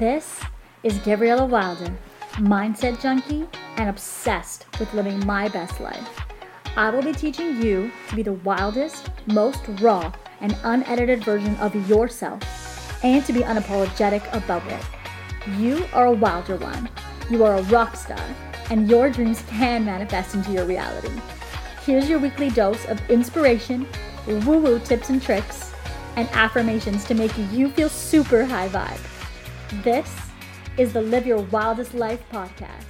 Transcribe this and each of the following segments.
This is Gabriella Wilder, mindset junkie and obsessed with living my best life. I will be teaching you to be the wildest, most raw, and unedited version of yourself and to be unapologetic about it. You are a wilder one. You are a rock star, and your dreams can manifest into your reality. Here's your weekly dose of inspiration, woo woo tips and tricks, and affirmations to make you feel super high vibe. This is the Live Your Wildest Life podcast.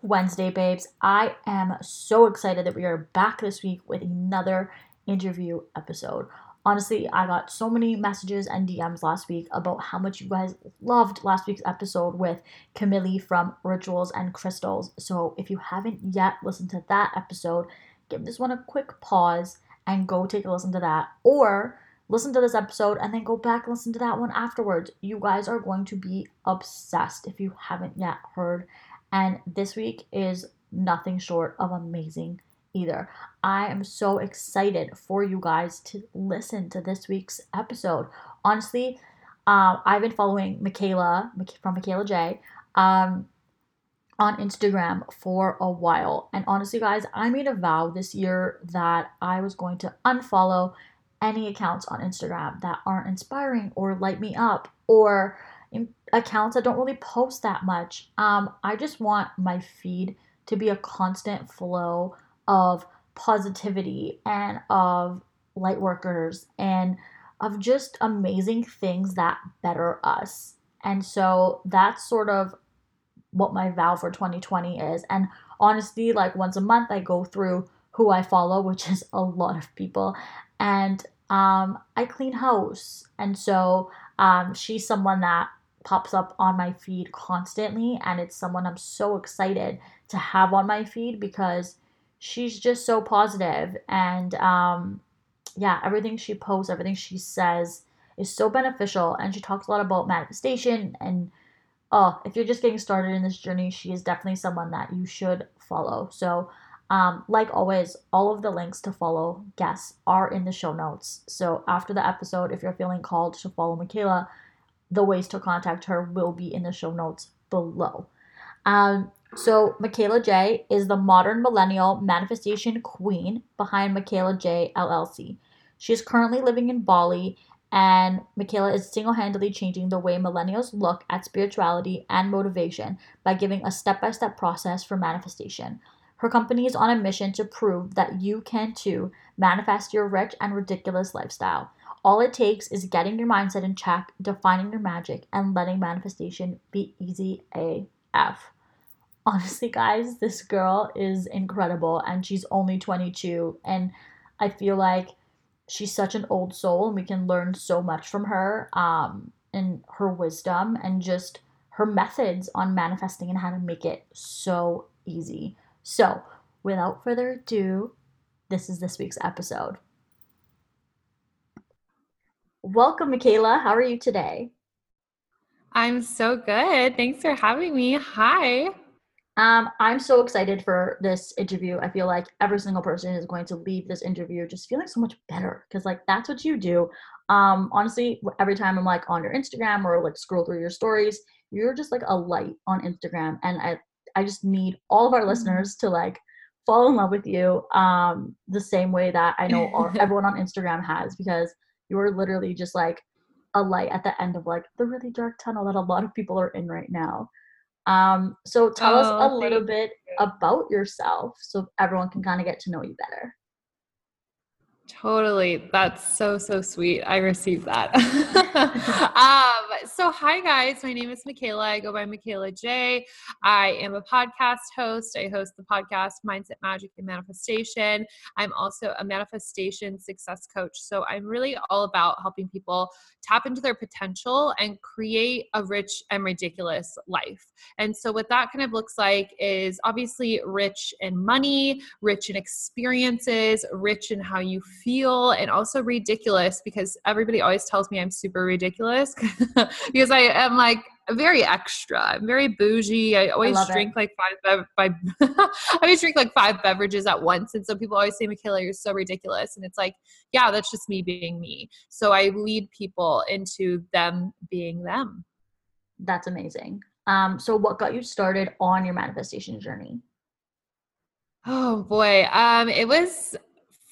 Wednesday, babes. I am so excited that we are back this week with another interview episode. Honestly, I got so many messages and DMs last week about how much you guys loved last week's episode with Camille from Rituals and Crystals. So if you haven't yet listened to that episode, give this one a quick pause and go take a listen to that. Or listen to this episode and then go back and listen to that one afterwards. You guys are going to be obsessed if you haven't yet heard. And this week is nothing short of amazing either. I am so excited for you guys to listen to this week's episode. Honestly, uh, I've been following Michaela from Michaela J um, on Instagram for a while. And honestly, guys, I made a vow this year that I was going to unfollow any accounts on Instagram that aren't inspiring or light me up or accounts that don't really post that much. Um, I just want my feed to be a constant flow of positivity and of light workers and of just amazing things that better us. And so that's sort of what my vow for 2020 is. And honestly, like once a month, I go through who I follow, which is a lot of people, and um, I clean house. And so um, she's someone that pops up on my feed constantly, and it's someone I'm so excited to have on my feed because she's just so positive. And um yeah everything she posts everything she says is so beneficial. And she talks a lot about manifestation and oh if you're just getting started in this journey she is definitely someone that you should follow. So um, like always all of the links to follow guests are in the show notes so after the episode if you're feeling called to follow michaela the ways to contact her will be in the show notes below um, so, Michaela J is the modern millennial manifestation queen behind Michaela J LLC. She is currently living in Bali, and Michaela is single handedly changing the way millennials look at spirituality and motivation by giving a step by step process for manifestation. Her company is on a mission to prove that you can too manifest your rich and ridiculous lifestyle. All it takes is getting your mindset in check, defining your magic, and letting manifestation be easy AF honestly, guys, this girl is incredible and she's only 22. And I feel like she's such an old soul and we can learn so much from her um, and her wisdom and just her methods on manifesting and how to make it so easy. So, without further ado, this is this week's episode. Welcome, Michaela. How are you today? I'm so good. Thanks for having me. Hi. Um, I'm so excited for this interview. I feel like every single person is going to leave this interview just feeling so much better because, like, that's what you do. Um, honestly, every time I'm like on your Instagram or like scroll through your stories, you're just like a light on Instagram, and I I just need all of our mm-hmm. listeners to like fall in love with you um, the same way that I know all, everyone on Instagram has because you are literally just like a light at the end of like the really dark tunnel that a lot of people are in right now. Um, so tell oh, us a little bit you. about yourself so everyone can kind of get to know you better. Totally. That's so, so sweet. I received that. um, so, hi, guys. My name is Michaela. I go by Michaela J. I am a podcast host. I host the podcast Mindset, Magic, and Manifestation. I'm also a manifestation success coach. So, I'm really all about helping people tap into their potential and create a rich and ridiculous life. And so, what that kind of looks like is obviously rich in money, rich in experiences, rich in how you feel, and also ridiculous because everybody always tells me I'm super ridiculous because I am like very extra. I'm very bougie. I always I drink it. like five, five I always drink like five beverages at once. And so people always say, Michaela, you're so ridiculous. And it's like, yeah, that's just me being me. So I lead people into them being them. That's amazing. Um, so what got you started on your manifestation journey? Oh boy. Um, it was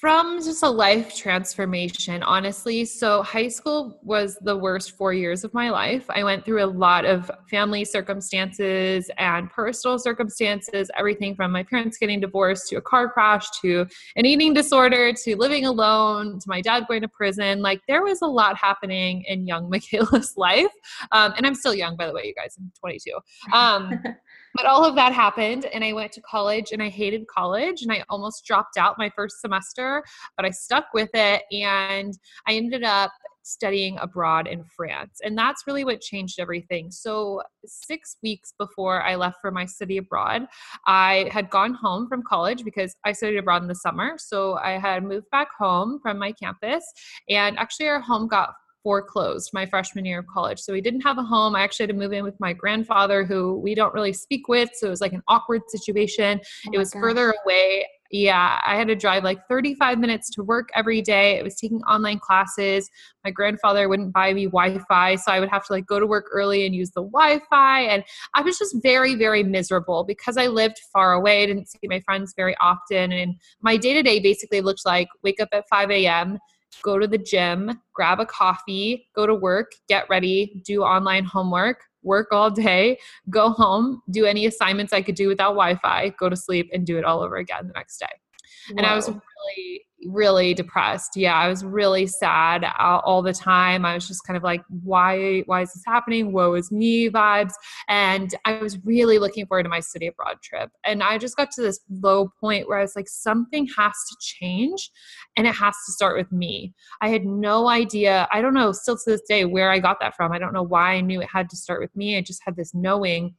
from just a life transformation, honestly. So, high school was the worst four years of my life. I went through a lot of family circumstances and personal circumstances, everything from my parents getting divorced to a car crash to an eating disorder to living alone to my dad going to prison. Like, there was a lot happening in young Michaela's life. Um, and I'm still young, by the way, you guys. I'm 22. Um, but all of that happened and i went to college and i hated college and i almost dropped out my first semester but i stuck with it and i ended up studying abroad in France. And that's really what changed everything. So, six weeks before I left for my study abroad, I had gone home from college because I studied abroad in the summer. So, I had moved back home from my campus. And actually, our home got foreclosed my freshman year of college. So we didn't have a home. I actually had to move in with my grandfather, who we don't really speak with. So it was like an awkward situation. Oh it was gosh. further away. Yeah, I had to drive like 35 minutes to work every day. It was taking online classes. My grandfather wouldn't buy me Wi Fi. So I would have to like go to work early and use the Wi Fi. And I was just very, very miserable because I lived far away, I didn't see my friends very often. And my day to day basically looked like wake up at 5 a.m., go to the gym, grab a coffee, go to work, get ready, do online homework, work all day, go home, do any assignments I could do without Wi Fi, go to sleep, and do it all over again the next day. Whoa. And I was really really depressed. Yeah, I was really sad all the time. I was just kind of like, why, why is this happening? Woe is me vibes. And I was really looking forward to my study abroad trip. And I just got to this low point where I was like, something has to change and it has to start with me. I had no idea. I don't know still to this day where I got that from. I don't know why I knew it had to start with me. I just had this knowing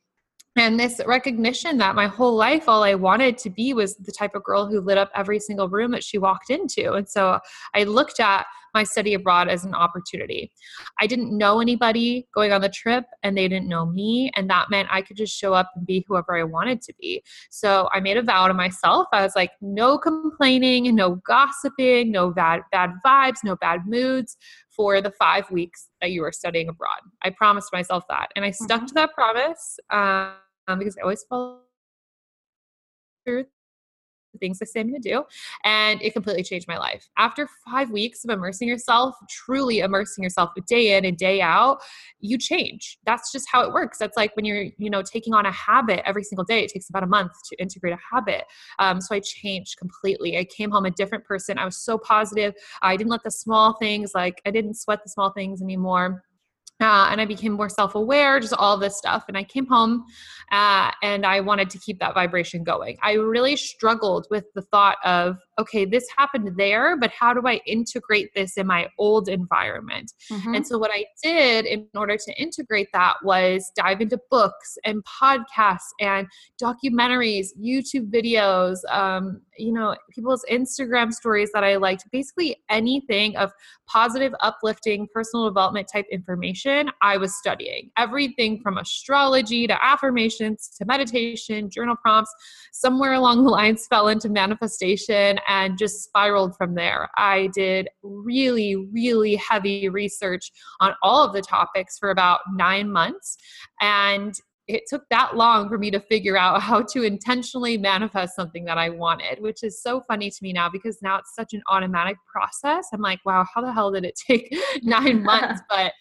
and this recognition that my whole life all i wanted to be was the type of girl who lit up every single room that she walked into. And so i looked at my study abroad as an opportunity i didn't know anybody going on the trip and they didn't know me and that meant i could just show up and be whoever i wanted to be so i made a vow to myself i was like no complaining no gossiping no bad bad vibes no bad moods for the five weeks that you were studying abroad. I promised myself that. And I stuck mm-hmm. to that promise um, because I always follow through things I say I'm to do. And it completely changed my life. After five weeks of immersing yourself, truly immersing yourself day in and day out, you change. That's just how it works. That's like when you're, you know, taking on a habit every single day. It takes about a month to integrate a habit. Um, so I changed completely. I came home a different person. I was so positive. I didn't let the small things, like I didn't sweat the small things anymore uh, and I became more self aware, just all this stuff. And I came home uh, and I wanted to keep that vibration going. I really struggled with the thought of, okay, this happened there, but how do I integrate this in my old environment? Mm-hmm. And so, what I did in order to integrate that was dive into books and podcasts and documentaries, YouTube videos, um, you know, people's Instagram stories that I liked, basically anything of positive, uplifting, personal development type information, I was studying. Everything from astrology to affirmations to meditation, journal prompts, somewhere along the lines fell into manifestation and just spiraled from there. I did really, really heavy research on all of the topics for about nine months. And it took that long for me to figure out how to intentionally manifest something that I wanted, which is so funny to me now because now it's such an automatic process. I'm like, wow, how the hell did it take nine months? But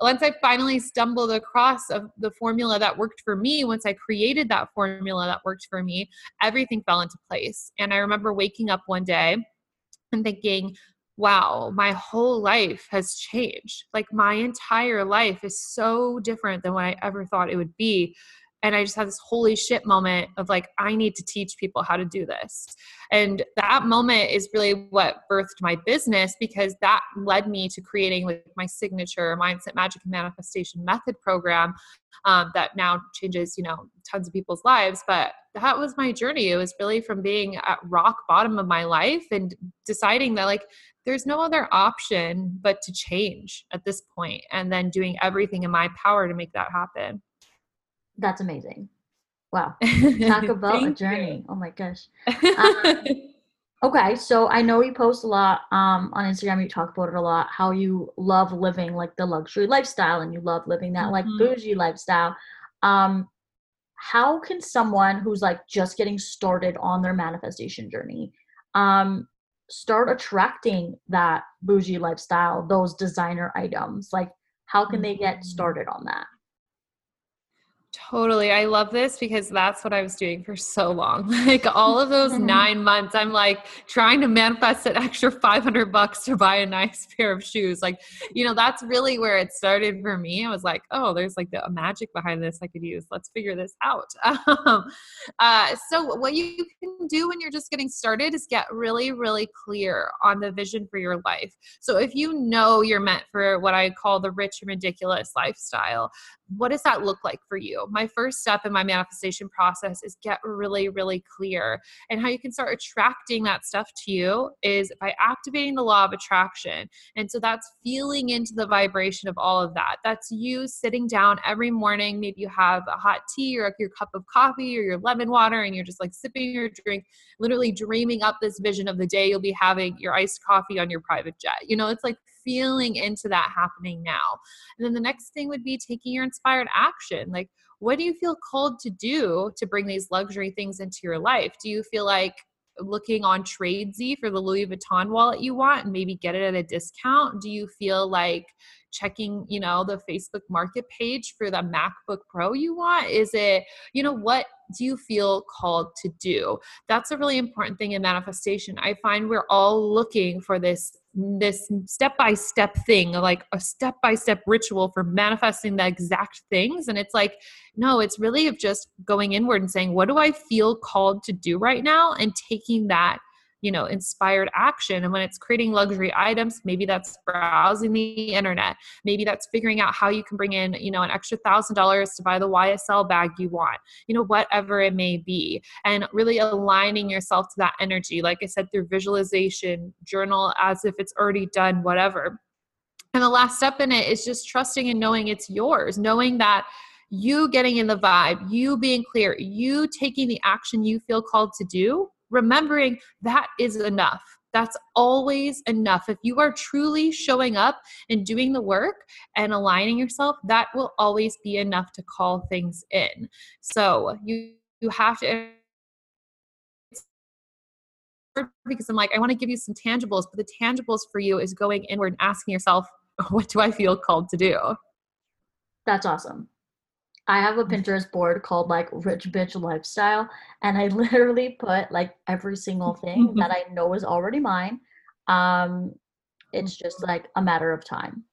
once I finally stumbled across of the formula that worked for me, once I created that formula that worked for me, everything fell into place. And I remember waking up one day and thinking, wow, my whole life has changed. Like my entire life is so different than what I ever thought it would be. And I just had this holy shit moment of like, I need to teach people how to do this. And that moment is really what birthed my business because that led me to creating like my signature mindset magic and manifestation method program um, that now changes, you know, tons of people's lives. But that was my journey. It was really from being at rock bottom of my life and deciding that like there's no other option but to change at this point and then doing everything in my power to make that happen that's amazing wow talk about a journey you. oh my gosh um, Okay, so I know you post a lot um, on Instagram. You talk about it a lot. How you love living like the luxury lifestyle, and you love living that like Mhm. bougie lifestyle. Um, how can someone who's like just getting started on their manifestation journey um, start attracting that bougie lifestyle, those designer items? Like, how can they get Mhm. started on that? Totally. I love this because that's what I was doing for so long. Like all of those nine months, I'm like trying to manifest an extra 500 bucks to buy a nice pair of shoes. Like, you know, that's really where it started for me. I was like, oh, there's like the, a magic behind this I could use. Let's figure this out. Um, uh, so, what you can do when you're just getting started is get really, really clear on the vision for your life. So, if you know you're meant for what I call the rich and ridiculous lifestyle, what does that look like for you? My first step in my manifestation process is get really, really clear. And how you can start attracting that stuff to you is by activating the law of attraction. And so that's feeling into the vibration of all of that. That's you sitting down every morning. Maybe you have a hot tea or your cup of coffee or your lemon water, and you're just like sipping your drink, literally dreaming up this vision of the day you'll be having your iced coffee on your private jet. You know, it's like feeling into that happening now. And then the next thing would be taking your inspired action. Like, what do you feel called to do to bring these luxury things into your life? Do you feel like looking on Tradesy for the Louis Vuitton wallet you want and maybe get it at a discount? Do you feel like checking, you know, the Facebook market page for the MacBook Pro you want? Is it, you know, what do you feel called to do? That's a really important thing in manifestation. I find we're all looking for this this step by step thing, like a step by step ritual for manifesting the exact things. And it's like, no, it's really of just going inward and saying, what do I feel called to do right now? And taking that you know inspired action. And when it's creating luxury items maybe that's browsing the internet. Maybe that's figuring out how you can bring in you know an extra thousand dollars to buy the ysl bag you want you know whatever it may be. And really aligning yourself to that energy like i said through visualization journal as if it's already done whatever. And the last step in it is just trusting and knowing it's yours knowing that you getting in the vibe, you being clear, you taking the action you feel called to do remembering that is enough. That's always enough. If you are truly showing up and doing the work and aligning yourself, that will always be enough to call things in. So you you have to because I'm like, I want to give you some tangibles, but the tangibles for you is going inward and asking yourself, what do I feel called to do? That's awesome. I have a Pinterest board called like Rich Bitch Lifestyle, and I literally put like every single thing that I know is already mine. Um, it's just like a matter of time.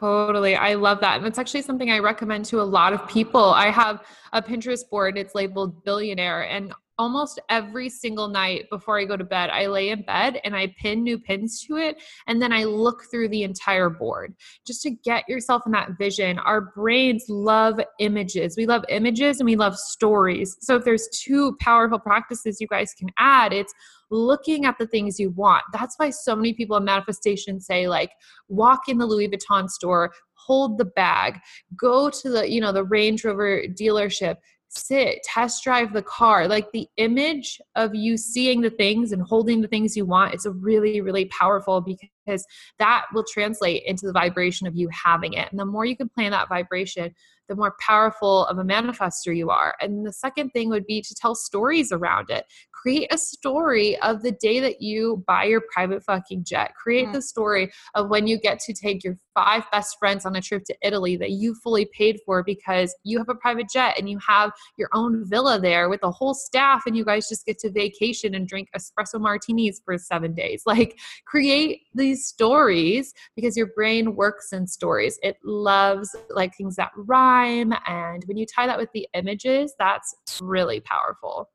Totally. I love that. And it's actually something I recommend to a lot of people. I have a Pinterest board, it's labeled billionaire, and almost every single night before I go to bed, I lay in bed and I pin new pins to it. And then I look through the entire board just to get yourself in that vision. Our brains love images. We love images and we love stories. So if there's two powerful practices you guys can add, it's looking at the things you want. That's why so many people in manifestation say, like, walk in the Louis Vuitton store, hold the bag, go to the, you know, the Range Rover dealership, sit, test drive the car. Like the image of you seeing the things and holding the things you want a really, really powerful because that will translate into the vibration of you having it. And the more you can plan that vibration, the more powerful of a manifester you are. And the second thing would be to tell stories around it. Create a story of the day that you buy your private fucking jet. Create mm. the story of when you get to take your five best friends on a trip to Italy that you fully paid for because you have a private jet and you have your own villa there with a whole staff and you guys just get to vacation and drink espresso martinis for 7 days. Like create these stories because your brain works in stories. It loves like things that rhyme and when you tie that with the images, that's really powerful.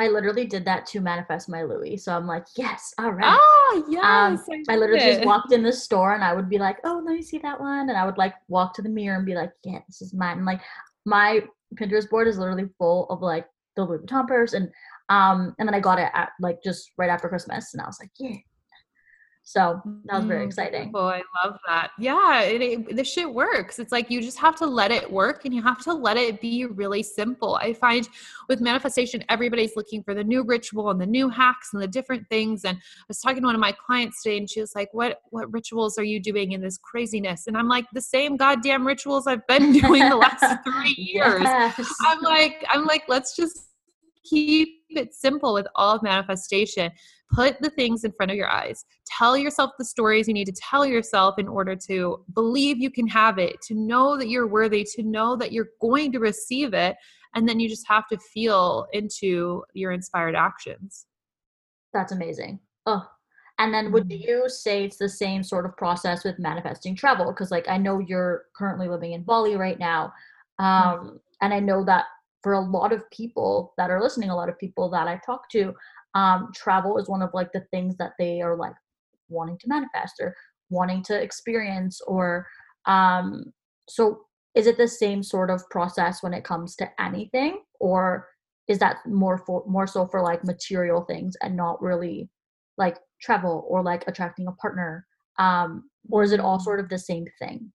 I literally did that to manifest my Louis. So I'm like, yes, all right. Oh, yes. Um, I, I literally it. just walked in the store and I would be like, oh, let me see that one. And I would like walk to the mirror and be like, yeah, this is mine. And like my Pinterest board is literally full of like the Louis Vuitton purse. And um, and then I got it at like just right after Christmas. And I was like, yeah. So that was very Mm, exciting. beautiful. I love that. Yeah, it, it, this shit works. It's like you just have to let it work and you have to let it be really simple. I find with manifestation, everybody's looking for the new ritual and the new hacks and the different things. And I was talking to one of my clients today and she was like, What what rituals are you doing in this craziness? And I'm like, the same goddamn rituals I've been doing the last three years. Yes. I'm like, I'm like, let's just keep it simple with all of manifestation. Put the things in front of your eyes. Tell yourself the stories you need to tell yourself in order to believe you can have it, to know that you're worthy, to know that you're going to receive it. And then you just have to feel into your inspired actions. That's amazing. Oh, and then would Mhm. you say it's the same sort of process with manifesting travel? Because like I know you're currently living in Bali right now, um, and I know that for a lot of people that are listening, a lot of people that I talk to, um, travel is one of like the things that they are like wanting to manifest or wanting to experience. Or um, so, is it the same sort of process when it comes to anything, or is that more for more so for like material things and not really like travel or like attracting a partner? Um or is it all sort of the same thing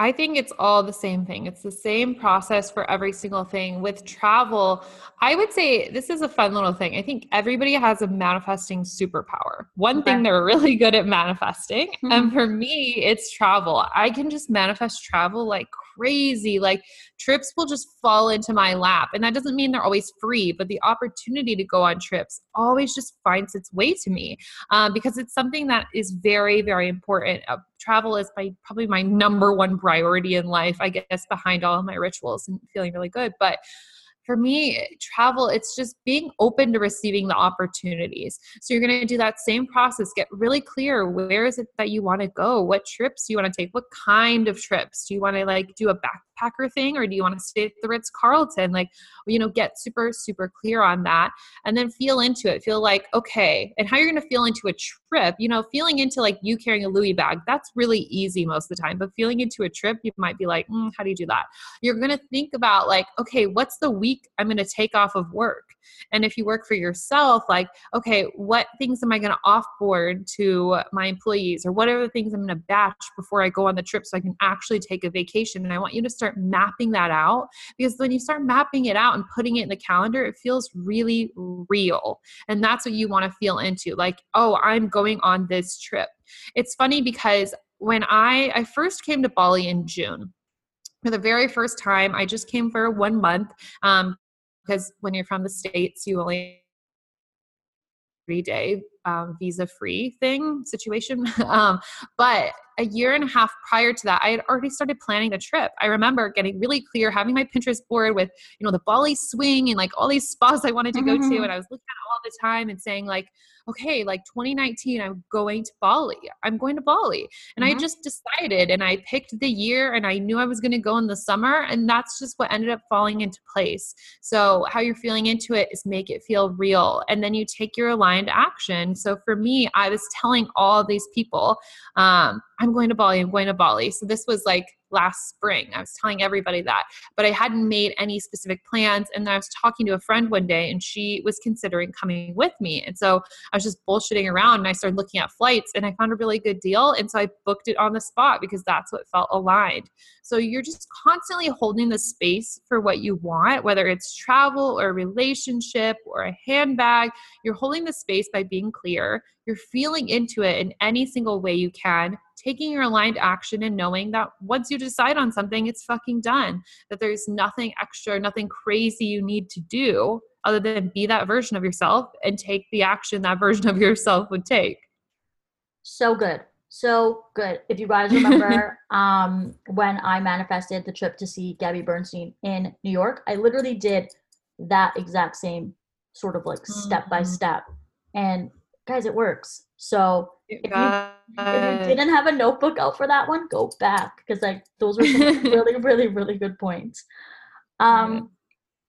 I think it's all the same thing. It's the same process for every single thing. With travel, I would say this is a fun little thing. I think everybody has a manifesting superpower. One Okay. thing they're really good at manifesting, and Mhm. for me, it's travel. I can just manifest travel like crazy. Like trips will just fall into my lap. And that doesn't mean they're always free, but the opportunity to go on trips always just finds its way to me um, because it's something that is very, very important. Uh, travel is my probably my number one priority in life, I guess, behind all of my rituals and feeling really good. But for me, travel, it's just being open to receiving the opportunities. So you're going to do that same process. Get really clear where is it that you want to go? What trips do you want to take? What kind of trips? Do you want to like do a backpacker thing or do you want to stay at the Ritz Carlton? Like, you know, get super, super clear on that and then feel into it. Feel like, okay, and how you're going to feel into a trip, you know, feeling into like you carrying a Louis bag, that's really easy most of the time. But feeling into a trip, you might be like, mm, how do you do that? You're going to think about like, okay, what's the week I'm going to take off of work? And if you work for yourself, like, okay, what things am I going to offboard to my employees or what are the things I'm going to batch before I go on the trip so I can actually take a vacation? And I want you to start mapping that out because when you start mapping it out and putting it in the calendar, it feels really real. And that's what you want to feel into like, oh, I'm going on this trip. It's funny because when I, I first came to Bali in June, for the very first time, I just came for one month um, because when you're from the States, you only three day um, visa free thing situation. um, but a year and a half prior to that, I had already started planning the trip. I remember getting really clear, having my Pinterest board with, you know, the Bali swing and like all these spas I wanted to go to. Mhm. And I was looking at it all the time and saying, like, okay, like 2019, I'm going to Bali. I'm going to Bali. And I Mhm. just decided and I picked the year and I knew I was going to go in the summer. And that's just what ended up falling into place. So, how you're feeling into it is make it feel real. And then you take your aligned action. So, for me, I was telling all these people, um, I'm going to Bali, I'm going to Bali. So, this was like last spring. I was telling everybody that, but I hadn't made any specific plans. And then I was talking to a friend one day and she was considering coming with me. And so I was just bullshitting around and I started looking at flights and I found a really good deal. And so I booked it on the spot because that's what felt aligned. So you're just constantly holding the space for what you want, whether it's travel or relationship or a handbag. You're holding the space by being clear. You're feeling into it in any single way you can, taking your aligned action and knowing that once you decide on something, it's fucking done. That there's nothing extra, nothing crazy you need to do other than be that version of yourself and take the action that version of yourself would take. so good so good if you guys remember um when i manifested the trip to see gabby bernstein in new york i literally did that exact same sort of like step by Mhm. step and guys it works so God. if you didn't have a notebook out for that one go back because like those were some really really really good points. Um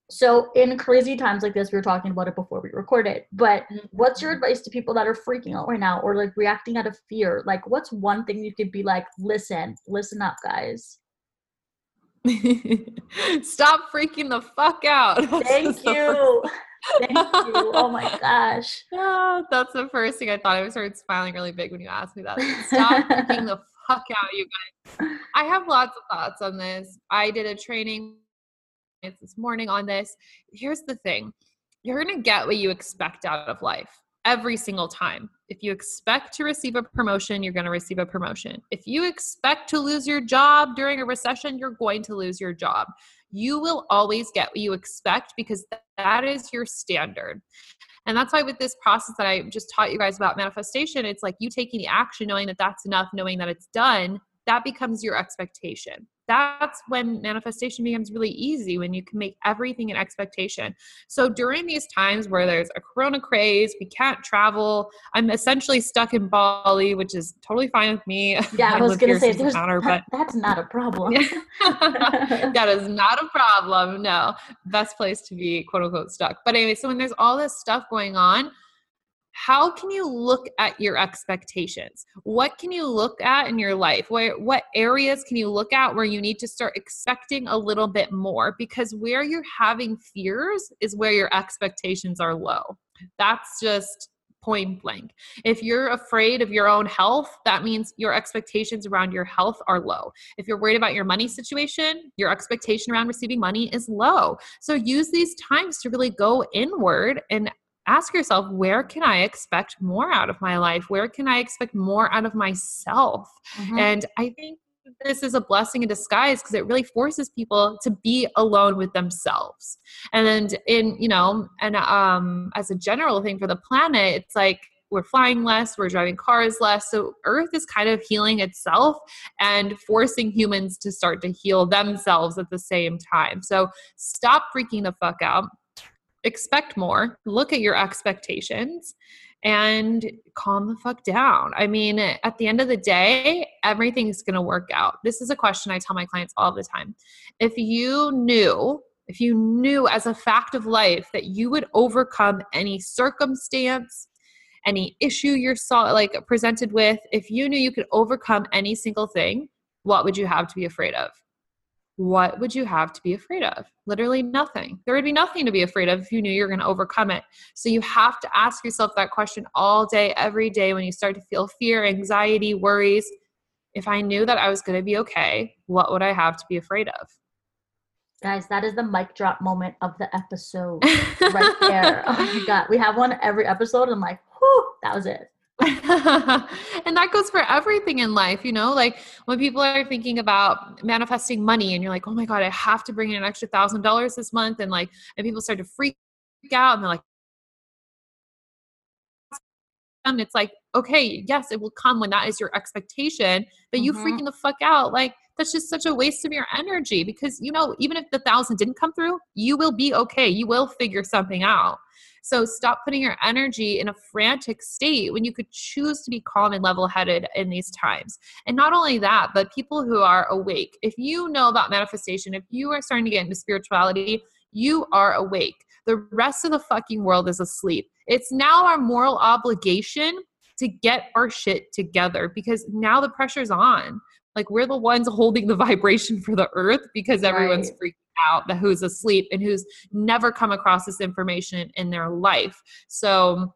so in crazy times like this we were talking about it before we recorded but what's your advice to people that are freaking out right now or like reacting out of fear? Like what's one thing you could be like listen listen up guys. Stop freaking the fuck out. Thank you Thank you. Oh my gosh. Yeah, that's the first thing I thought. I started smiling really big when you asked me that. Stop freaking the fuck out, you guys. I have lots of thoughts on this. I did a training this morning on this. Here's the thing you're going to get what you expect out of life every single time. If you expect to receive a promotion, you're going to receive a promotion. If you expect to lose your job during a recession, you're going to lose your job. You will always get what you expect because that is your standard. And that's why, with this process that I just taught you guys about manifestation, it's like you taking the action, knowing that that's enough, knowing that it's done, that becomes your expectation that's when manifestation becomes really easy when you can make everything an expectation. So during these times where there's a corona craze, we can't travel, I'm essentially stuck in Bali, which is totally fine with me. Yeah, I, I was going to say there's, that, but that's not a problem. that is not a problem. No, best place to be quote unquote stuck. But anyway, so when there's all this stuff going on, how can you look at your expectations what can you look at in your life where what areas can you look at where you need to start expecting a little bit more because where you're having fears is where your expectations are low that's just point blank. If you're afraid of your own health, that means your expectations around your health are low. If you're worried about your money situation, your expectation around receiving money is low. So use these times to really go inward and ask yourself where can i expect more out of my life where can i expect more out of myself mm-hmm. and i think this is a blessing in disguise because it really forces people to be alone with themselves and in you know and um as a general thing for the planet it's like we're flying less, we're driving cars less. So Earth is kind of healing itself and forcing humans to start to heal themselves at the same time. So stop freaking the fuck out expect more, look at your expectations, and calm the fuck down. I mean, at the end of the day, everything's going to work out. This is a question I tell my clients all the time. If you knew, if you knew as a fact of life that you would overcome any circumstance, any issue you're saw, like presented with, if you knew you could overcome any single thing, what would you have to be afraid of? What would you have to be afraid of? Literally nothing. There would be nothing to be afraid of if you knew you're going to overcome it. So you have to ask yourself that question all day, every day when you start to feel fear, anxiety, worries. If I knew that I was going to be okay, what would I have to be afraid of? Guys, that is the mic drop moment of the episode right there. oh my God. We have one every episode. I'm like, whew, that was it. and that goes for everything in life, you know, like when people are thinking about manifesting money and you're like, oh my God, I have to bring in an extra thousand dollars this month. And like, and people start to freak out and they're like, and it's like, okay, yes, it will come when that is your expectation, but you mm-hmm. freaking the fuck out. Like, that's just such a waste of your energy because, you know, even if the thousand didn't come through, you will be okay. You will figure something out. So stop putting your energy in a frantic state when you could choose to be calm and level headed in these times. And not only that, but people who are awake. If you know about manifestation, if you are starting to get into spirituality, you are awake. The rest of the fucking world is asleep. It's now our moral obligation to get our shit together because now the pressure's on. Like we're the ones holding the vibration for the earth because everyone's right. Out that who's asleep and who's never come across this information in their life. So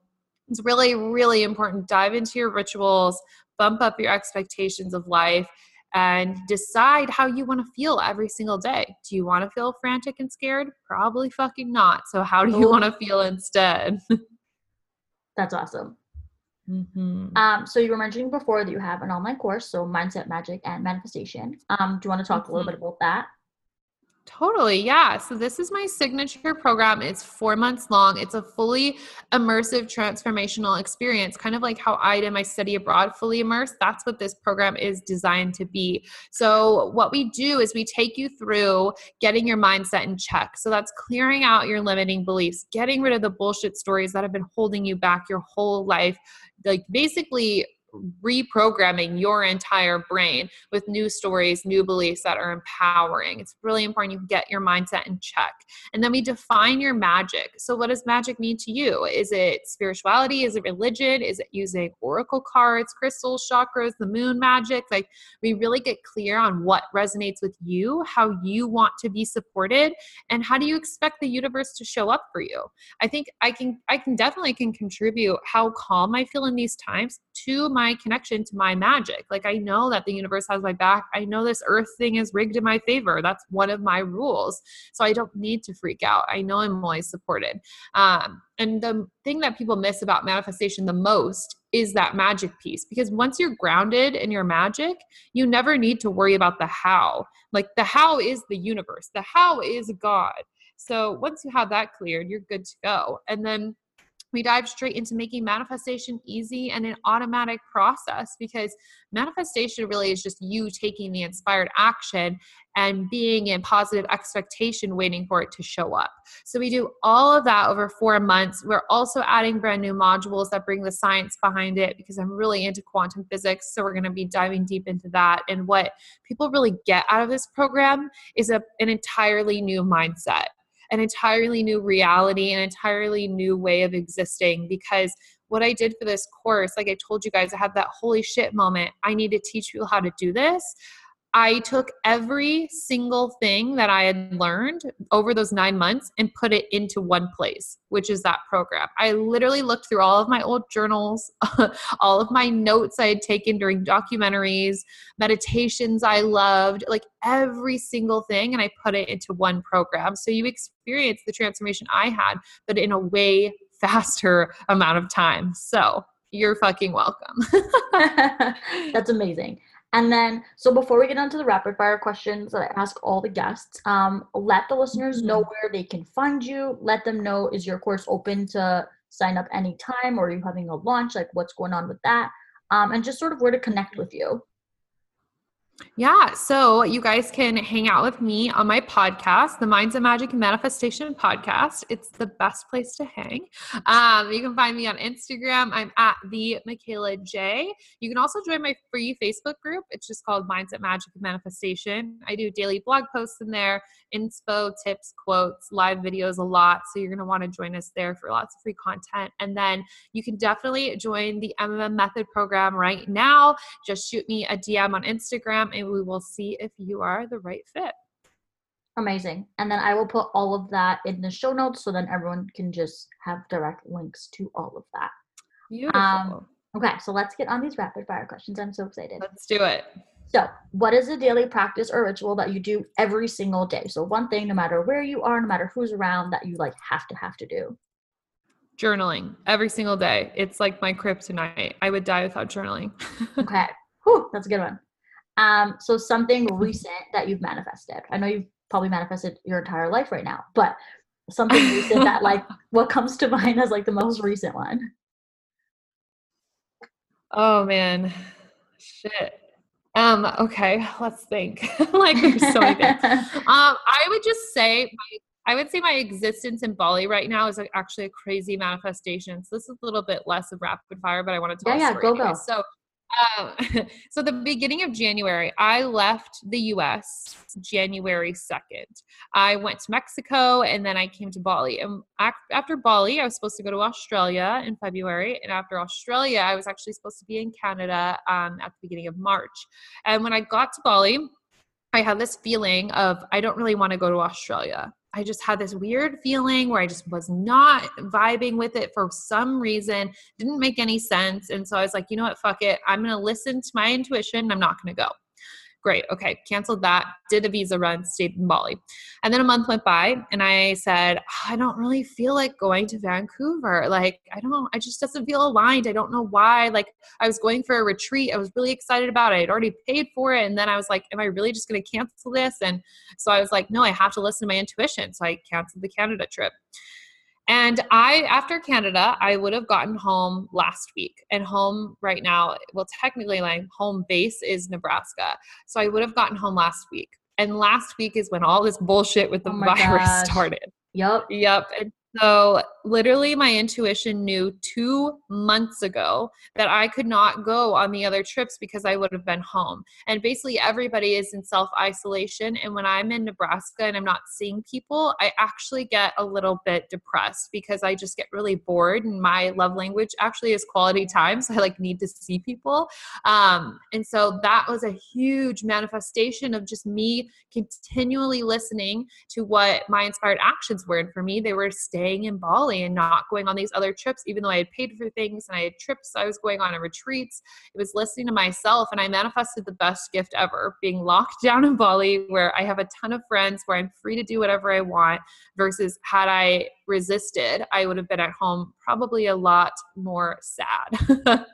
it's really, really important. Dive into your rituals, bump up your expectations of life, and decide how you want to feel every single day. Do you want to feel frantic and scared? Probably fucking not. So, how do you want to feel instead? That's awesome. Mm-hmm. Um, so you were mentioning before that you have an online course, so mindset, magic, and manifestation. Um, do you want to talk mm-hmm. a little mm-hmm. bit about that? Totally. Yeah. So this is my signature program. It's four months long. It's a fully immersive transformational experience, kind of like how I did my study abroad fully immersed. That's what this program is designed to be. So what we do is we take you through getting your mindset in check. So that's clearing out your limiting beliefs, getting rid of the bullshit stories that have been holding you back your whole life, like basically reprogramming your entire brain with new stories, new beliefs that are empowering. It's really important you get your mindset in check. And then we define your magic. So, what does magic mean to you? Is it spirituality? Is it religion? Is it using oracle cards, crystals, chakras, the moon magic? Like, we really get clear on what resonates with you, how you want to be supported, and how do you expect the universe to show up for you. I think I can, I can definitely can contribute how calm I feel in these times to my connection to my magic. Like I know that the universe has my back. I know this earth thing is rigged in my favor. That's one of my rules. So I don't need to freak out. I know I'm always supported. Um, and the thing that people miss about manifestation the most is that magic piece because once you're grounded in your magic, you never need to worry about the how. Like the how is the universe, the how is God. So once you have that cleared, you're good to go. And then we dive straight into making manifestation easy and an automatic process because manifestation really is just you taking the inspired action and being in positive expectation waiting for it to show up. So we do all of that over 4 months. We're also adding brand new modules that bring the science behind it because I'm really into quantum physics, so we're going to be diving deep into that and what people really get out of this program is a, an entirely new mindset an entirely new reality, an entirely new way of existing because what I did for this course, like I told you guys, I had that holy shit moment. I need to teach people how to do this. I took every single thing that I had learned over those nine months and put it into one place, which is that program. I literally looked through all of my old journals, all of my notes I had taken during documentaries, meditations I loved, like every single thing, and I put it into one program. So you experience the transformation I had, but in a way faster amount of time. So you're fucking welcome. That's amazing. And then, so before we get into the rapid fire questions that I ask all the guests, um, let the listeners know mm-hmm. where they can find you. Let them know is your course open to sign up anytime or are you having a launch? Like what's going on with that? Um, and just sort of where to connect with you. Yeah, so you guys can hang out with me on my podcast, the Mindset Magic and Manifestation Podcast. It's the best place to hang. Um, you can find me on Instagram. I'm at the Michaela J. You can also join my free Facebook group. It's just called Minds Mindset Magic and Manifestation. I do daily blog posts in there, inspo, tips, quotes, live videos a lot. So you're going to want to join us there for lots of free content. And then you can definitely join the MMM Method program right now. Just shoot me a DM on Instagram and we will see if you are the right fit. Amazing. And then I will put all of that in the show notes so then everyone can just have direct links to all of that. Beautiful. Um, okay, so let's get on these rapid fire questions. I'm so excited. Let's do it. So, what is a daily practice or ritual that you do every single day? So, one thing, no matter where you are, no matter who's around, that you like have to have to do. Journaling every single day. It's like my kryptonite. I would die without journaling. okay. Whew, that's a good one. Um, so something recent that you've manifested. I know you've probably manifested your entire life right now, but something recent that like what comes to mind as like the most recent one. Oh man. Shit. Um, okay, let's think. like there's so many things. Um, I would just say my I would say my existence in Bali right now is actually a crazy manifestation. So this is a little bit less of rapid fire, but I want to tell yeah, yeah, go anyway. go. So um, so the beginning of January, I left the U.S. January second. I went to Mexico and then I came to Bali. And after Bali, I was supposed to go to Australia in February, and after Australia, I was actually supposed to be in Canada um, at the beginning of March. And when I got to Bali, I had this feeling of I don't really want to go to Australia. I just had this weird feeling where I just was not vibing with it for some reason. Didn't make any sense. And so I was like, you know what? Fuck it. I'm going to listen to my intuition. I'm not going to go. Great. Okay. Canceled that. Did a visa run, stayed in Bali. And then a month went by and I said, ah, I don't really feel like going to Vancouver. Like, I don't, I just doesn't feel aligned. I don't know why. Like, I was going for a retreat. I was really excited about it. I'd already paid for it. And then I was like, am I really just going to cancel this? And so I was like, no, I have to listen to my intuition. So I canceled the Canada trip. And I, after Canada, I would have gotten home last week. And home right now, well, technically, my home base is Nebraska. So I would have gotten home last week. And last week is when all this bullshit with the oh virus gosh. started. Yep. Yep. And So, literally, my intuition knew two months ago that I could not go on the other trips because I would have been home. And basically, everybody is in self isolation. And when I'm in Nebraska and I'm not seeing people, I actually get a little bit depressed because I just get really bored. And my love language actually is quality time. So, I like need to see people. Um, and so, that was a huge manifestation of just me continually listening to what my inspired actions were. And for me, they were staying staying in Bali and not going on these other trips, even though I had paid for things and I had trips I was going on and retreats. It was listening to myself, and I manifested the best gift ever being locked down in Bali, where I have a ton of friends, where I'm free to do whatever I want, versus had I resisted, I would have been at home probably a lot more sad.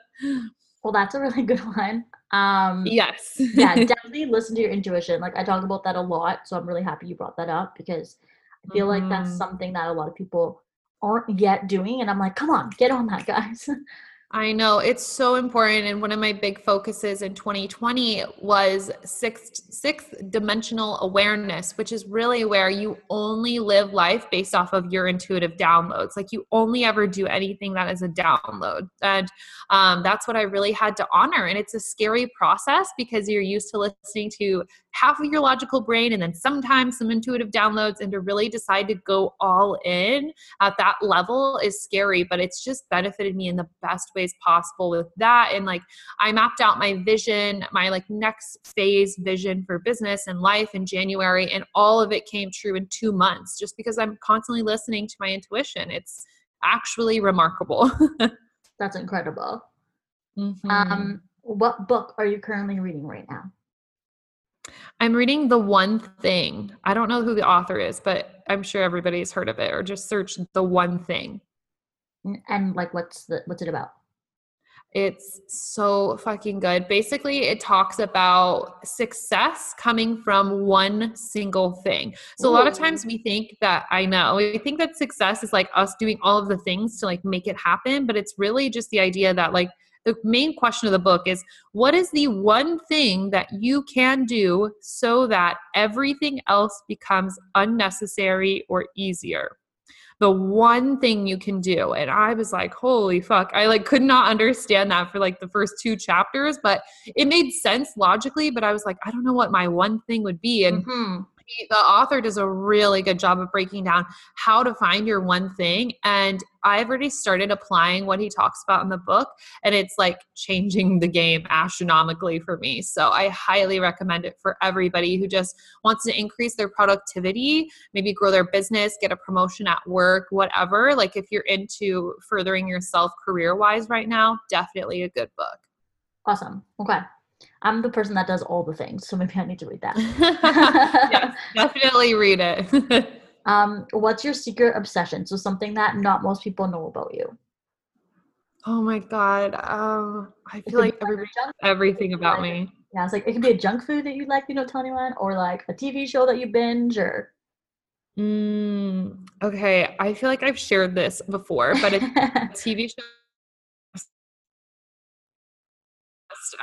well, that's a really good one. Um, yes. yeah, definitely listen to your intuition. Like I talk about that a lot, so I'm really happy you brought that up because I feel mm-hmm. like that's mm-hmm. something that a lot of people aren't yet doing. And I'm like, come on, get on that, guys. I know it's so important. And one of my big focuses in 2020 was sixth, sixth dimensional awareness, which is really where you only live life based off of your intuitive downloads. Like you only ever do anything that is a download. And um, that's what I really had to honor. And it's a scary process because you're used to listening to half of your logical brain and then sometimes some intuitive downloads. And to really decide to go all in at that level is scary, but it's just benefited me in the best ways possible with that and like i mapped out my vision my like next phase vision for business and life in january and all of it came true in two months just because i'm constantly listening to my intuition it's actually remarkable that's incredible mm-hmm. um what book are you currently reading right now I'm reading The One Thing. I don't know who the author is, but I'm sure everybody's heard of it or just search The One Thing. And like what's the what's it about? It's so fucking good. Basically, it talks about success coming from one single thing. So Ooh. a lot of times we think that I know, we think that success is like us doing all of the things to like make it happen, but it's really just the idea that like the main question of the book is what is the one thing that you can do so that everything else becomes unnecessary or easier? the one thing you can do. And i was like holy fuck. I like could not understand that for like the first two chapters but it made sense logically but i was like i don't know what my one thing would be. And mm-hmm the author does a really good job of breaking down how to find your one thing and i've already started applying what he talks about in the book and it's like changing the game astronomically for me. So i highly recommend it for everybody who just wants to increase their productivity maybe grow their business get a promotion at work whatever. Like if you're into furthering yourself career wise right now definitely a good book. Awesome. Okay I'm the person that does all the things, so maybe I need to read that. yes, definitely read it. um, what's your secret obsession? So something that not most people know about you. Oh my god. Um, I feel like every, everything about like, me. Yeah, it's like it could be a junk food that you like, you don't tell anyone, or like a TV show that you binge, or. Mm, okay, I feel like I've shared this before, but it's a TV show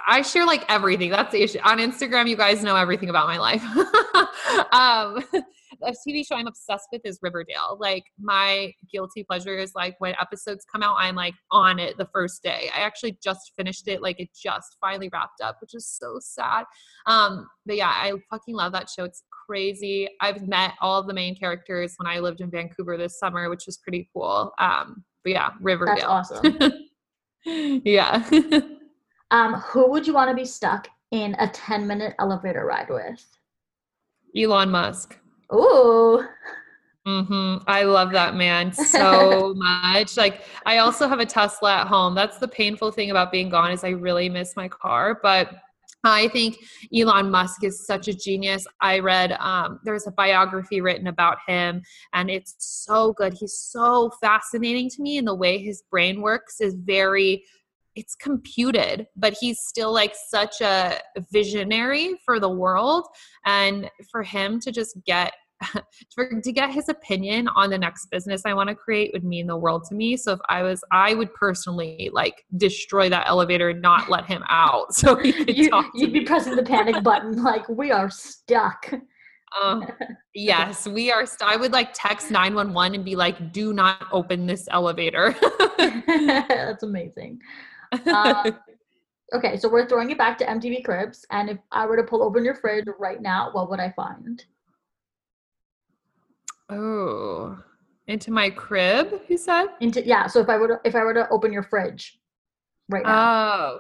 I share like everything. That's the issue. On Instagram, you guys know everything about my life. um, a TV show I'm obsessed with is Riverdale. Like my guilty pleasure is like when episodes come out, I'm like on it the first day. I actually just finished it, like it just finally wrapped up, which is so sad. Um, but yeah, I fucking love that show. It's crazy. I've met all the main characters when I lived in Vancouver this summer, which was pretty cool. Um, but yeah, Riverdale. That's awesome. yeah. Um, who would you want to be stuck in a 10 minute elevator ride with? Elon Musk. Ooh. Mm-hmm. I love that man so much. Like I also have a Tesla at home. That's the painful thing about being gone is I really miss my car, but I think Elon Musk is such a genius. I read um, there's a biography written about him, and it's so good. He's so fascinating to me, and the way his brain works is very it's computed but he's still like such a visionary for the world and for him to just get for, to get his opinion on the next business I want to create would mean the world to me. So if I was, I would personally like destroy that elevator and not let him out. So he could you, would be pressing the panic button like we are stuck. Uh, yes, we are. St- I would like text 911 and be like, do not open this elevator. That's amazing. Um, okay, so we're throwing it back to MTV Cribs. And if I were to pull open your fridge right now, what would I find? Oh, into my crib, you said? Into yeah. So if I were to if I were to open your fridge right now. Oh.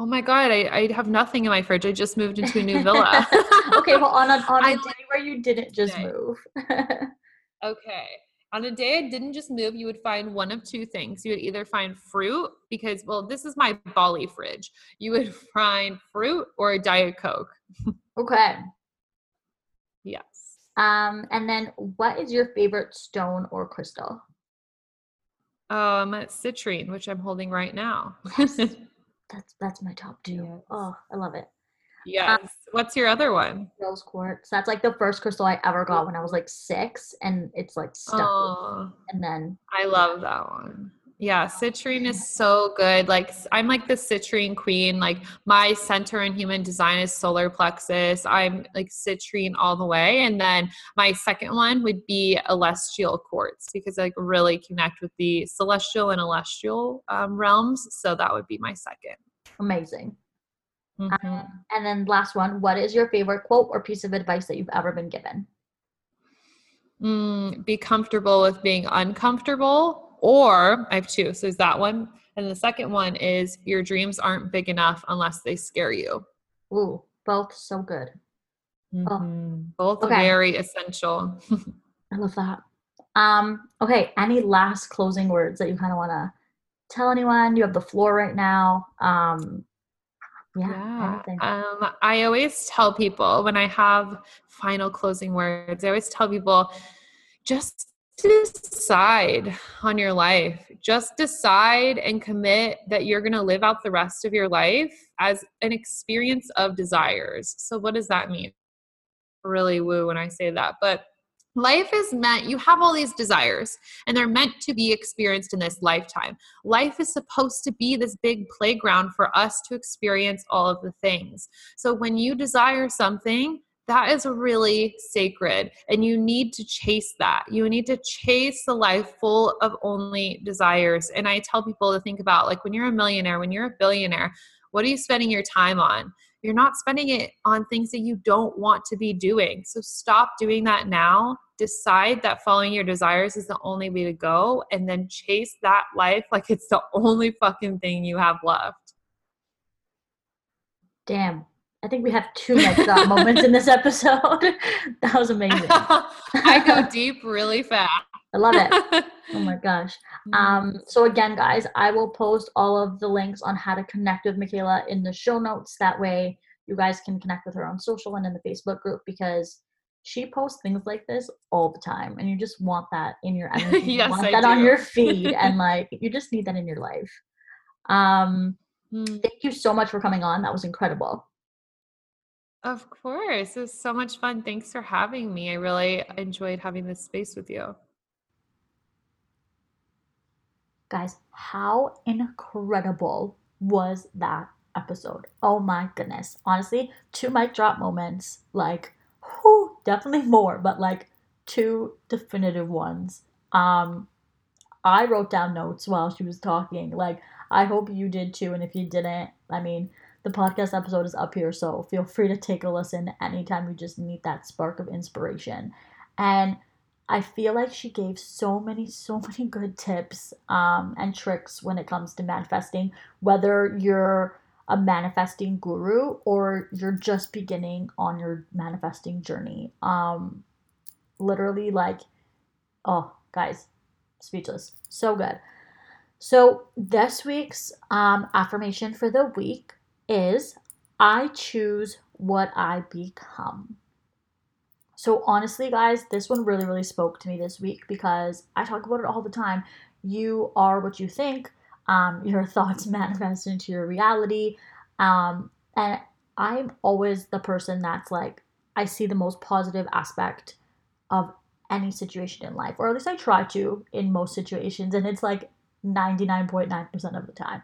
Oh my god, I, I have nothing in my fridge. I just moved into a new villa. okay, well on a on a I day where you didn't just Okay. move. Okay. On a day I didn't just move, you would find one of two things. You would either find fruit, because, well, this is my Bali fridge. You would find fruit or a Diet Coke. okay. Yes. Um, and then what is your favorite stone or crystal? Um, citrine, which I'm holding right now. That's that's my top two. Yes. Oh, I love it. Yes. What's your other one? Rose quartz. That's like the first crystal I ever got when I was like six, and it's like stuck. Oh, And then I love that one. Yeah, citrine is so good. Like I'm like the citrine queen. Like my center in human design is solar plexus. I'm like citrine all the way. And then my second one would be celestial quartz because I like really connect with the celestial and celestial um, realms. So that would be my second. amazing. Mhm. Um, and then last one. What is your favorite quote or piece of advice that you've ever been given? Mm, be comfortable with being uncomfortable. Or I have two. So there's that one. And the second one is your dreams aren't big enough unless they scare you. Ooh, both so good. Mhm. Both okay. very essential. I love that. Um, okay, any last closing words that you kind of want to tell anyone? You have the floor right now. Um, yeah, yeah. Um, I always tell people when I have final closing words, I always tell people just decide on your life. Just decide and commit that you're going to live out the rest of your life as an experience of desires. So, what does that mean? Really woo when I say that, but life is meant you have all these desires and they're meant to be experienced in this lifetime. Life is supposed to be this big playground for us to experience all of the things. So when you desire something that is really sacred and you need to chase that. You need to chase the life full of only desires. And i tell people to think about like when you're a millionaire when you're a billionaire what are you spending your time on you're not spending it on things that you don't want to be doing. So stop doing that now. Decide that following your desires is the only way to go, and then chase that life like it's the only fucking thing you have left. Damn. I think we have two mic drop uh, moments in this episode. that was amazing. I go deep really fast. I love it. Oh my gosh. Um, so again, guys, I will post all of the links on how to connect with Michaela in the show notes. That way you guys can connect with her on social and in the Facebook group because she posts things like this all the time and you just want that in your energy. You Yes, want I that on your feed and like you just need that in your life. Um, Mm, thank you so much for coming on. That was incredible. Of course. It was so much fun. Thanks for having me. I really enjoyed having this space with you. Guys, how incredible was that episode? Oh my goodness. Honestly, two mic drop moments, like, whew, definitely more, but like two definitive ones. Um, I wrote down notes while she was talking. Like, I hope you did too. And if you didn't, I mean, the podcast episode is up here, so feel free to take a listen anytime you just need that spark of inspiration. And I feel like she gave so many, so many good tips um, and tricks when it comes to manifesting, whether you're a manifesting guru or you're just beginning on your manifesting journey. Um, literally, like, oh, guys, speechless. So good. So, this week's um, affirmation for the week is I choose what I become. So, honestly, guys, this one really, really spoke to me this week because I talk about it all the time. You are what you think, um, your thoughts manifest into your reality. Um, and I'm always the person that's like, I see the most positive aspect of any situation in life, or at least I try to in most situations. And it's like 99.9% of the time.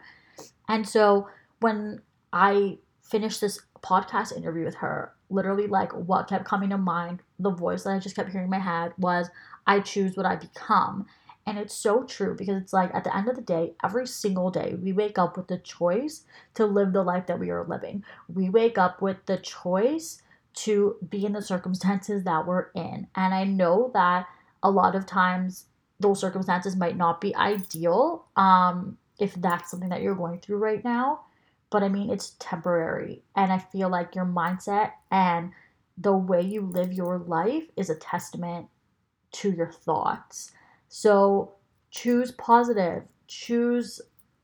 And so when I finished this podcast interview with her, literally like what kept coming to mind, the voice that I just kept hearing in my head was I choose what I become. And it's so true because it's like at the end of the day, every single day, we wake up with the choice to live the life that we are living. We wake up with the choice to be in the circumstances that we're in. And I know that a lot of times those circumstances might not be ideal um, if that's something that you're going through right now. But I mean, it's temporary. And I feel like your mindset and the way you live your life is a testament to your thoughts. So choose positive, choose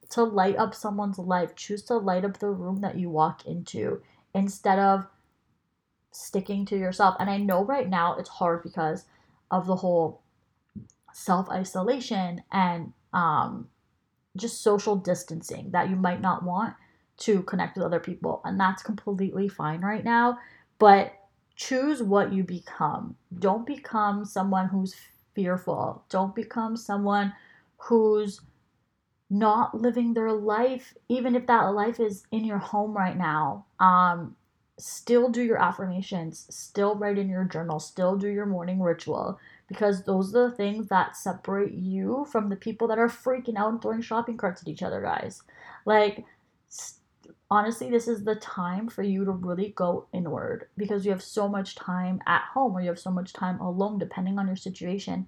to light up someone's life, choose to light up the room that you walk into instead of sticking to yourself. And I know right now it's hard because of the whole self isolation and um, just social distancing that you might not want to connect with other people. And that's completely fine right now. But choose what you become. Don't become someone who's fearful. Don't become someone who's not living their life, even if that life is in your home right now. Um, still do your affirmations, still write in your journal, still do your morning ritual because those are the things that separate you from the people that are freaking out and throwing shopping carts at each other, guys. Like, honestly, this is the time for you to really go inward because you have so much time at home or you have so much time alone, depending on your situation.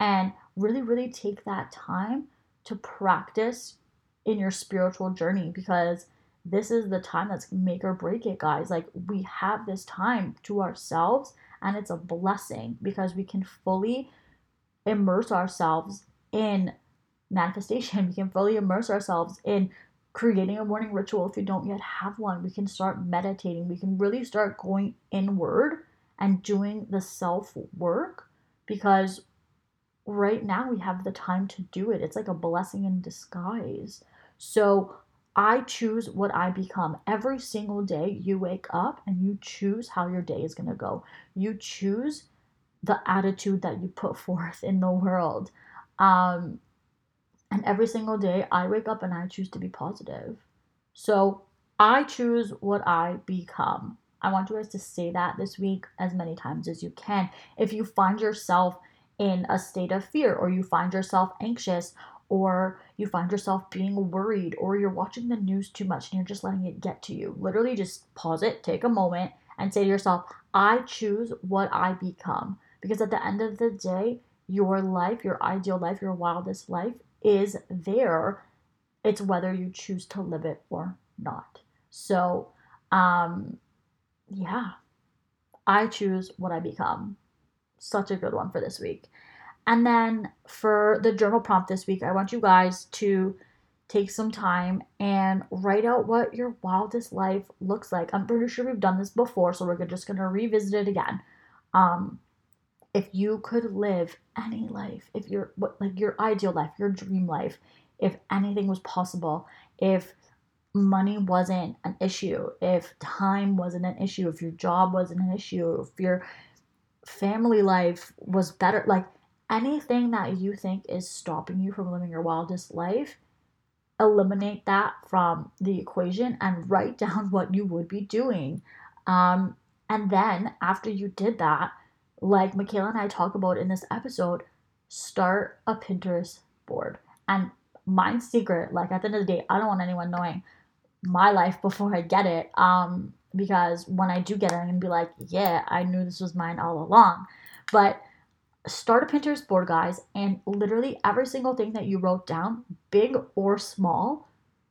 And really, really take that time to practice in your spiritual journey because this is the time that's make or break it, guys. Like, we have this time to ourselves, and it's a blessing because we can fully immerse ourselves in manifestation. We can fully immerse ourselves in creating a morning ritual if you don't yet have one. We can start meditating. We can really start going inward and doing the self work because right now we have the time to do it. It's like a blessing in disguise. So I choose what I become. Every single day you wake up and you choose how your day is going to go. You choose the attitude that you put forth in the world. Um, and every single day I wake up and I choose to be positive. So I choose what I become. I want you guys to say that this week as many times as you can. If you find yourself in a state of fear or you find yourself anxious or you find yourself being worried, or you're watching the news too much and you're just letting it get to you. Literally, just pause it, take a moment, and say to yourself, I choose what I become. Because at the end of the day, your life, your ideal life, your wildest life is there. It's whether you choose to live it or not. So, um, yeah, I choose what I become. Such a good one for this week. And then for the journal prompt this week, I want you guys to take some time and write out what your wildest life looks like. I'm pretty sure we've done this before, so we're just to revisit it again. Um, if you could live any life, if what like your ideal life, your dream life, if anything was possible, if money wasn't an issue, if time wasn't an issue, if your job wasn't an issue, if your family life was better, like anything that you think is stopping you from living your wildest life, eliminate that from the equation and write down what you would be doing. Um, and then after you did that, like Michaela and I talk about in this episode, start a Pinterest board. And mine's secret. Like at the end of the day, I don't want anyone knowing my life before I get it. Um, because when I do get it, I'm gonna be like, yeah, I knew this was mine all along. But start a Pinterest board, guys, and literally every single thing that you wrote down, big or small,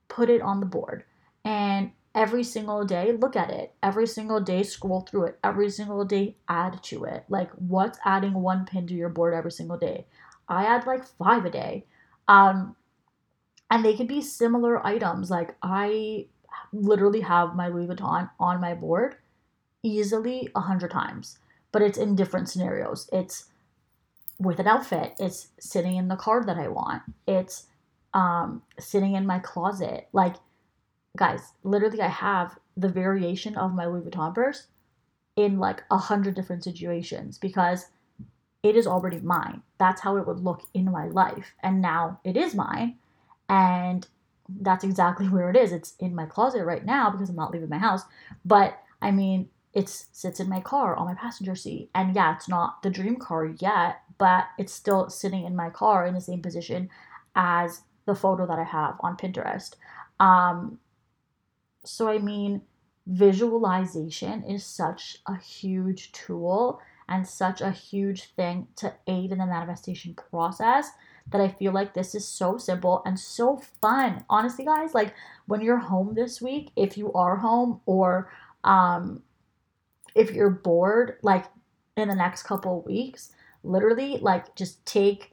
put it on the board. And every single day, look at it. Every single day, scroll through it. Every single day, add to it. Like, what's adding one pin to your board every single day? I add like five a day. Um, and they can be similar items. Like, I literally have my Louis Vuitton on my board easily a hundred times, but it's in different scenarios. It's with an outfit. It's sitting in the car that I want. It's um, sitting in my closet. Like, guys, literally, I have the variation of my Louis Vuitton purse in like a hundred different situations because it is already mine. That's how it would look in my life. And now it is mine. And that's exactly where it is. It's in my closet right now because I'm not leaving my house. But I mean, it sits in my car on my passenger seat. And yeah, it's not the dream car yet, but it's still sitting in my car in the same position as the photo that I have on Pinterest. Um, so, I mean, visualization is such a huge tool and such a huge thing to aid in the manifestation process that I feel like this is so simple and so fun. Honestly, guys, like when you're home this week, if you are home or um if you're bored like in the next couple weeks, literally like just take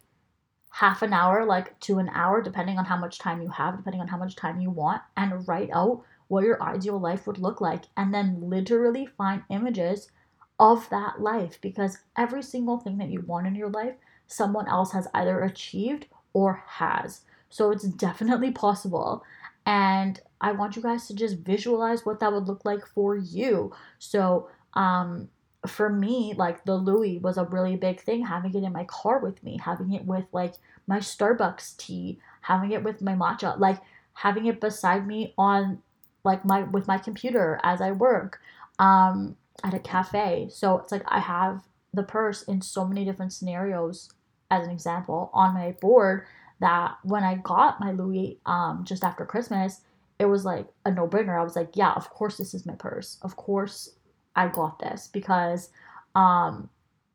half an hour like to an hour depending on how much time you have, depending on how much time you want and write out what your ideal life would look like and then literally find images of that life because every single thing that you want in your life someone else has either achieved or has. So it's definitely possible. And I want you guys to just visualize what that would look like for you. So, um, for me, like the Louis was a really big thing, having it in my car with me, having it with like my Starbucks tea, having it with my matcha, like having it beside me on like my with my computer as I work um at a cafe. So it's like I have the purse in so many different scenarios as an example on my board that when I got my Louis um, just after Christmas, it was like a no brainer. I was like, yeah, of course this is my purse. Of course I got this because um,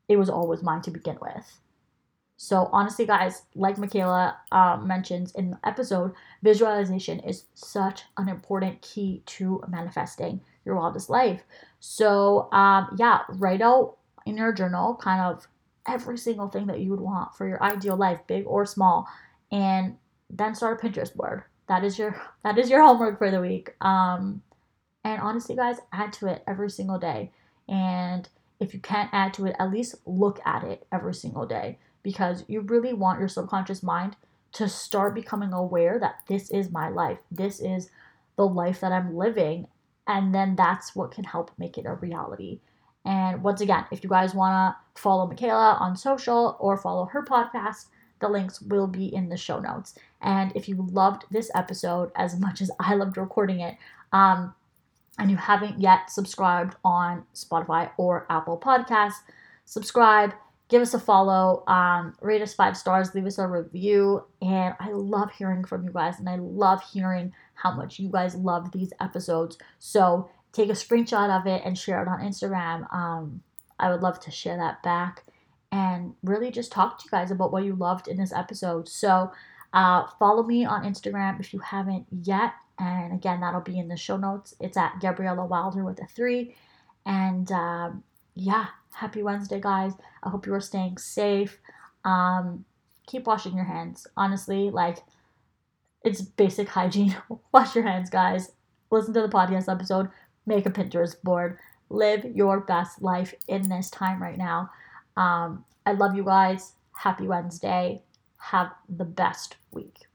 it was always mine to begin with. So honestly, guys, like Michaela um, mentions in the episode, visualization is such an important key to manifesting your wildest life. So um, yeah, write out in your journal kind of every single thing that you would want for your ideal life, big or small, and then start a Pinterest board. That is your that is your homework for the week. Um, and honestly, guys, add to it every single day. And if you can't add to it, at least look at it every single day because you really want your subconscious mind to start becoming aware that this is my life. This is the life that I'm living. And then that's what can help make it a reality. And once again, if you guys want to follow Michaela on social or follow her podcast, the links will be in the show notes. And if you loved this episode as much as I loved recording it, um, and you haven't yet subscribed on Spotify or Apple Podcasts, subscribe, give us a follow, um, rate us five stars, leave us a review. And I love hearing from you guys, and I love hearing how much you guys love these episodes. So take a screenshot of it and share it on Instagram. Um, I would love to share that back and really just talk to you guys about what you loved in this episode. So, uh, follow me on Instagram if you haven't yet. And again, that'll be in the show notes. It's at Gabriella Wilder with a three. And um, yeah, happy Wednesday, guys. I hope you are staying safe. Um, keep washing your hands. Honestly, like it's basic hygiene. Wash your hands, guys. Listen to the podcast episode make a Pinterest board, live your best life in this time right now. Um, I love you guys. Happy Wednesday. Have the best week.